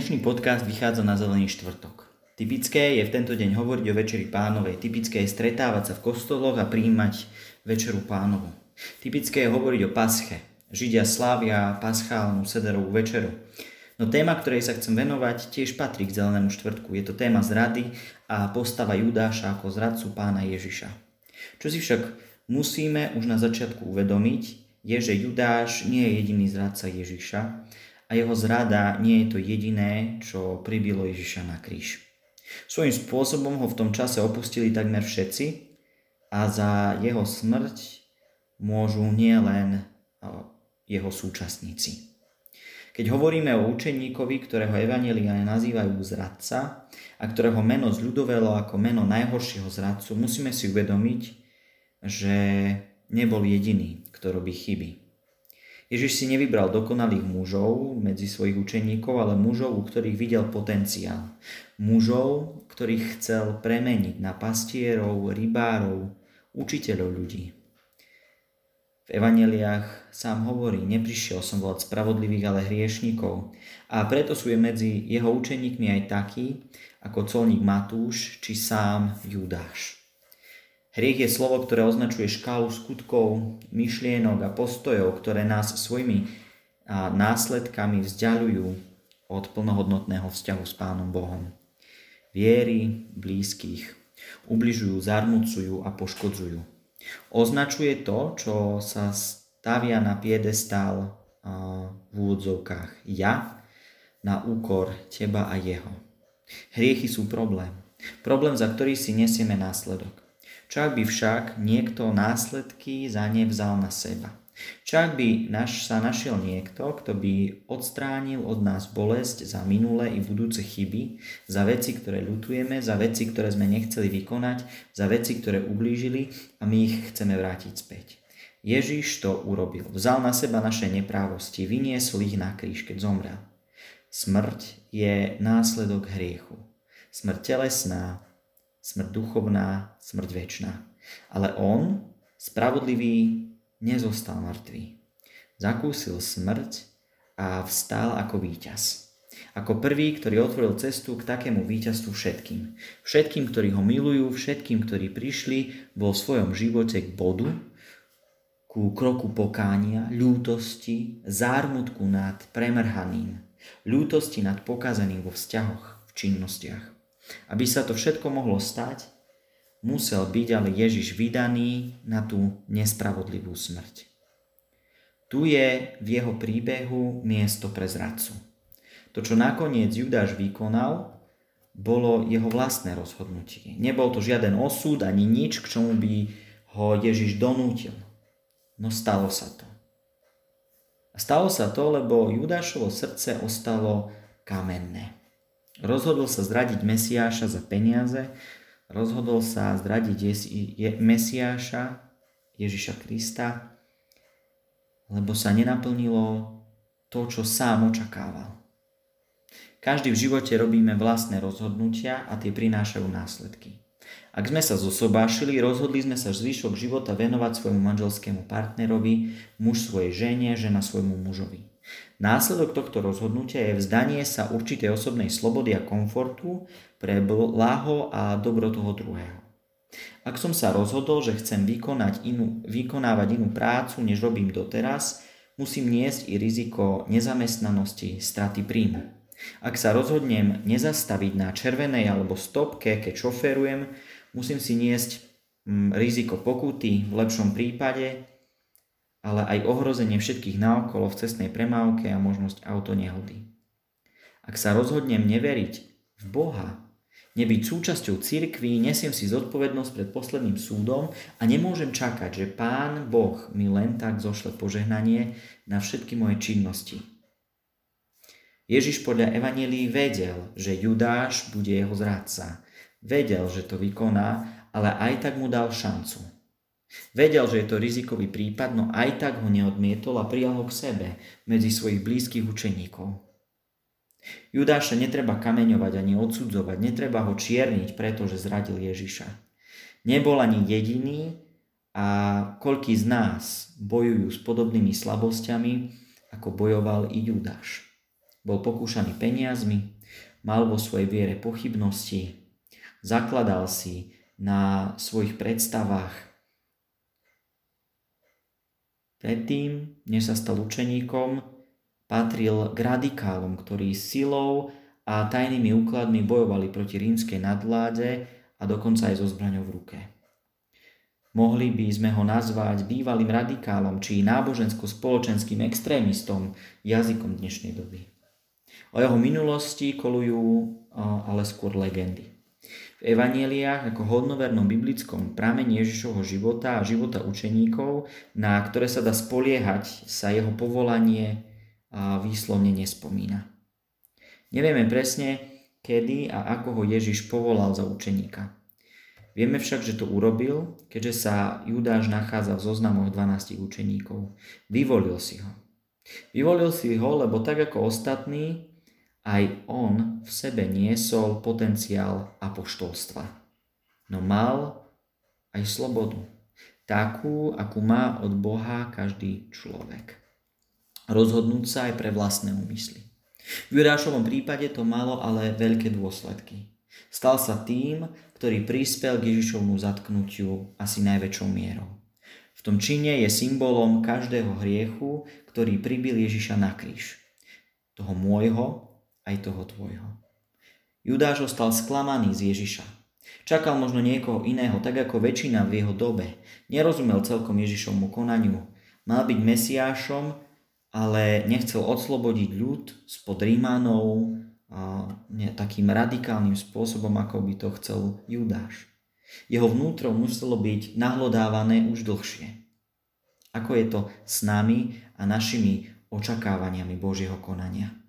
Dnešný podcast vychádza na zelený štvrtok. Typické je v tento deň hovoriť o Večeri pánovej. Typické je stretávať sa v kostoloch a príjmať Večeru pánovu. Typické je hovoriť o pasche. Židia slávia paschálnu sederovú večeru. No téma, ktorej sa chcem venovať, tiež patrí k zelenému štvrtku. Je to téma zrady a postava Judáša ako zradcu pána Ježiša. Čo si však musíme už na začiatku uvedomiť, je, že Judáš nie je jediný zradca Ježiša, a jeho zrada nie je to jediné, čo pribilo Ježiša na kríž. Svojím spôsobom ho v tom čase opustili takmer všetci a za jeho smrť môžu nielen jeho súčasníci. Keď hovoríme o učeníkovi, ktorého evanelia nazývajú zradca a ktorého meno zľudovelo ako meno najhoršieho zradcu, musíme si uvedomiť, že nebol jediný, kto robí chyby. Ježiš si nevybral dokonalých mužov medzi svojich učeníkov, ale mužov, u ktorých videl potenciál. Mužov, ktorých chcel premeniť na pastierov, rybárov, učiteľov ľudí. V evaneliách sám hovorí, neprišiel som volať spravodlivých, ale hriešnikov. A preto sú je medzi jeho učeníkmi aj takí, ako colník Matúš či sám Judáš. Hriech je slovo, ktoré označuje škálu skutkov, myšlienok a postojov, ktoré nás svojimi následkami vzdialujú od plnohodnotného vzťahu s Pánom Bohom. Viery blízkych ubližujú, zarmucujú a poškodzujú. Označuje to, čo sa stavia na piedestál v úvodzovkách ja na úkor teba a jeho. Hriechy sú problém. Problém, za ktorý si nesieme následok. Čak by však niekto následky za ne vzal na seba. Čak by naš, sa našiel niekto, kto by odstránil od nás bolesť za minulé i budúce chyby, za veci, ktoré ľutujeme, za veci, ktoré sme nechceli vykonať, za veci, ktoré ublížili a my ich chceme vrátiť späť. Ježiš to urobil. Vzal na seba naše neprávosti, vyniesol ich na kríž, keď zomrel. Smrť je následok hriechu. Smrť telesná, smrť duchovná, smrť väčšiná. Ale on, spravodlivý, nezostal mŕtvý. Zakúsil smrť a vstal ako víťaz. Ako prvý, ktorý otvoril cestu k takému víťazstvu všetkým. Všetkým, ktorí ho milujú, všetkým, ktorí prišli vo svojom živote k bodu, ku kroku pokánia, ľútosti, zármutku nad premrhaným, ľútosti nad pokazaným vo vzťahoch, v činnostiach. Aby sa to všetko mohlo stať, musel byť ale Ježiš vydaný na tú nespravodlivú smrť. Tu je v jeho príbehu miesto pre zradcu. To, čo nakoniec Judáš vykonal, bolo jeho vlastné rozhodnutie. Nebol to žiaden osud ani nič, k čomu by ho Ježiš donútil. No stalo sa to. A stalo sa to, lebo Judášovo srdce ostalo kamenné. Rozhodol sa zradiť Mesiáša za peniaze, rozhodol sa zradiť Mesiáša, Ježiša Krista, lebo sa nenaplnilo to, čo sám očakával. Každý v živote robíme vlastné rozhodnutia a tie prinášajú následky. Ak sme sa zosobášili, rozhodli sme sa zvyšok života venovať svojmu manželskému partnerovi, muž svojej žene, žena svojmu mužovi. Následok tohto rozhodnutia je vzdanie sa určitej osobnej slobody a komfortu pre blaho a dobro toho druhého. Ak som sa rozhodol, že chcem vykonať inú, vykonávať inú prácu, než robím doteraz, musím niesť i riziko nezamestnanosti, straty príjmu. Ak sa rozhodnem nezastaviť na červenej alebo stopke, keď šoferujem, musím si niesť mm, riziko pokuty, v lepšom prípade ale aj ohrozenie všetkých naokolo v cestnej premávke a možnosť autonehody. Ak sa rozhodnem neveriť v Boha, nebyť súčasťou cirkví, nesiem si zodpovednosť pred posledným súdom a nemôžem čakať, že Pán Boh mi len tak zošle požehnanie na všetky moje činnosti. Ježiš podľa Evangelii vedel, že Judáš bude jeho zradca. Vedel, že to vykoná, ale aj tak mu dal šancu. Vedel, že je to rizikový prípad, no aj tak ho neodmietol a prijal ho k sebe medzi svojich blízkych učeníkov. Judáša netreba kameňovať ani odsudzovať, netreba ho čierniť, pretože zradil Ježiša. Nebol ani jediný a koľký z nás bojujú s podobnými slabosťami, ako bojoval i Judáš. Bol pokúšaný peniazmi, mal vo svojej viere pochybnosti, zakladal si na svojich predstavách. Predtým, než sa stal učeníkom, patril k radikálom, ktorí silou a tajnými úkladmi bojovali proti rímskej nadvláde a dokonca aj so zbraňou v ruke. Mohli by sme ho nazvať bývalým radikálom či nábožensko-spoločenským extrémistom jazykom dnešnej doby. O jeho minulosti kolujú ale skôr legendy. V evanieliách ako hodnovernom biblickom pramení Ježišovho života a života učeníkov, na ktoré sa dá spoliehať, sa jeho povolanie výslovne nespomína. Nevieme presne, kedy a ako ho Ježiš povolal za učeníka. Vieme však, že to urobil, keďže sa Judáš nachádza v zoznamoch 12 učeníkov. Vyvolil si ho. Vyvolil si ho, lebo tak ako ostatní, aj on v sebe niesol potenciál apoštolstva. No mal aj slobodu. Takú, akú má od Boha každý človek. Rozhodnúť sa aj pre vlastné úmysly. V Judášovom prípade to malo ale veľké dôsledky. Stal sa tým, ktorý prispel k Ježišovmu zatknutiu asi najväčšou mierou. V tom čine je symbolom každého hriechu, ktorý pribil Ježiša na kríž. Toho môjho aj toho tvojho. Judáš ostal sklamaný z Ježiša. Čakal možno niekoho iného, tak ako väčšina v jeho dobe. Nerozumel celkom Ježišovmu konaniu. Mal byť Mesiášom, ale nechcel odslobodiť ľud spod Rímanov ne, takým radikálnym spôsobom, ako by to chcel Judáš. Jeho vnútro muselo byť nahlodávané už dlhšie. Ako je to s nami a našimi očakávaniami Božieho konania.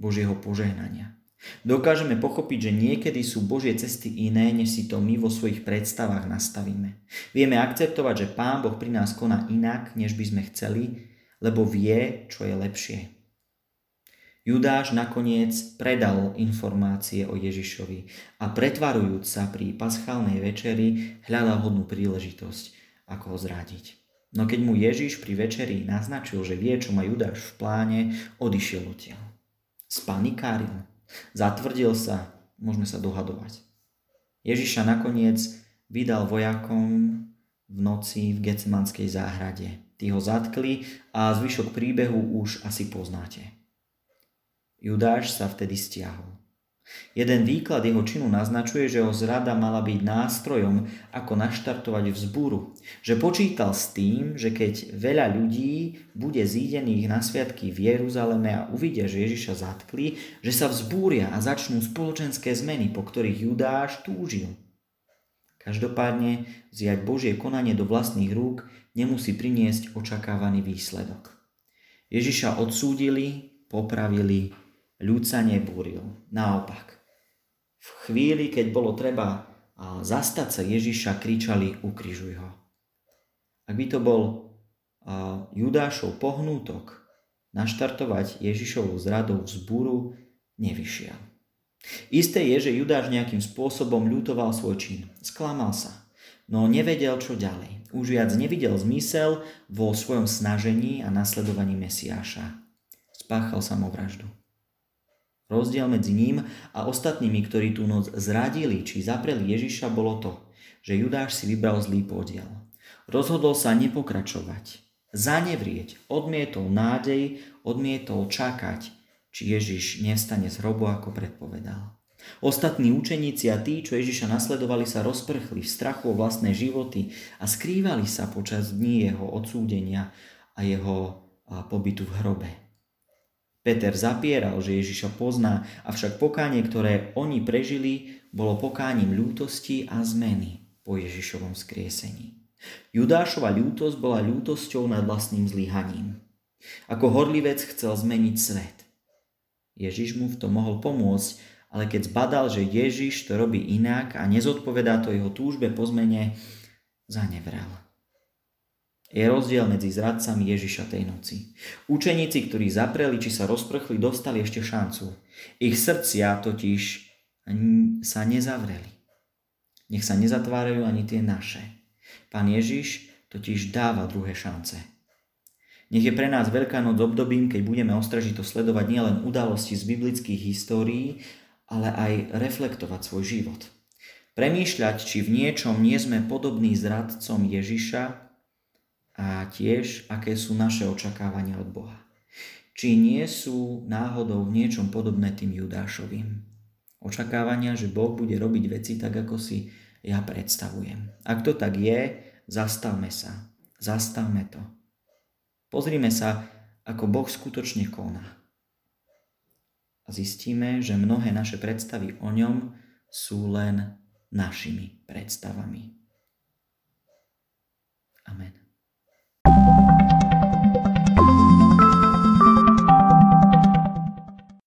Božieho požehnania. Dokážeme pochopiť, že niekedy sú Božie cesty iné, než si to my vo svojich predstavách nastavíme. Vieme akceptovať, že Pán Boh pri nás koná inak, než by sme chceli, lebo vie, čo je lepšie. Judáš nakoniec predal informácie o Ježišovi a pretvarujúc sa pri paschálnej večeri hľadal hodnú príležitosť, ako ho zradiť. No keď mu Ježiš pri večeri naznačil, že vie, čo má Judáš v pláne, odišiel odtiaľ spanikáril, zatvrdil sa, môžeme sa dohadovať. Ježiša nakoniec vydal vojakom v noci v Gecemanskej záhrade. Tí ho zatkli a zvyšok príbehu už asi poznáte. Judáš sa vtedy stiahol. Jeden výklad jeho činu naznačuje, že jeho zrada mala byť nástrojom, ako naštartovať vzbúru. Že počítal s tým, že keď veľa ľudí bude zídených na sviatky v Jeruzaleme a uvidia, že Ježiša zatkli, že sa vzbúria a začnú spoločenské zmeny, po ktorých Judáš túžil. Každopádne vziať Božie konanie do vlastných rúk nemusí priniesť očakávaný výsledok. Ježiša odsúdili, popravili, ľud sa nebúril. Naopak. V chvíli, keď bolo treba zastať sa Ježiša, kričali ukrižuj ho. Ak by to bol Judášov pohnútok naštartovať Ježišovú zradou vzburu, nevyšiel. Isté je, že Judáš nejakým spôsobom ľutoval svoj čin. Sklamal sa, no nevedel, čo ďalej. Už viac nevidel zmysel vo svojom snažení a nasledovaní Mesiáša. Spáchal samovraždu. Rozdiel medzi ním a ostatnými, ktorí tú noc zradili či zapreli Ježiša, bolo to, že Judáš si vybral zlý podiel. Rozhodol sa nepokračovať, zanevrieť, odmietol nádej, odmietol čakať, či Ježiš nevstane z hrobu, ako predpovedal. Ostatní učeníci a tí, čo Ježiša nasledovali, sa rozprchli v strachu o vlastné životy a skrývali sa počas dní jeho odsúdenia a jeho pobytu v hrobe. Peter zapieral, že Ježiša pozná, avšak pokánie, ktoré oni prežili, bolo pokáním ľútosti a zmeny po Ježišovom skriesení. Judášova ľútosť bola ľútosťou nad vlastným zlyhaním. Ako horlivec chcel zmeniť svet. Ježiš mu v tom mohol pomôcť, ale keď zbadal, že Ježiš to robí inak a nezodpovedá to jeho túžbe po zmene, zanevrel. Je rozdiel medzi zradcami Ježiša tej noci. Učeníci, ktorí zapreli či sa rozprchli, dostali ešte šancu. Ich srdcia totiž sa nezavreli. Nech sa nezatvárajú ani tie naše. Pán Ježiš totiž dáva druhé šance. Nech je pre nás Veľká noc obdobím, keď budeme ostražito sledovať nielen udalosti z biblických histórií, ale aj reflektovať svoj život. Premýšľať, či v niečom nie sme podobní zradcom Ježiša a tiež, aké sú naše očakávania od Boha. Či nie sú náhodou v niečom podobné tým Judášovým. Očakávania, že Boh bude robiť veci tak, ako si ja predstavujem. Ak to tak je, zastavme sa. Zastavme to. Pozrime sa, ako Boh skutočne koná. A zistíme, že mnohé naše predstavy o ňom sú len našimi predstavami. Amen.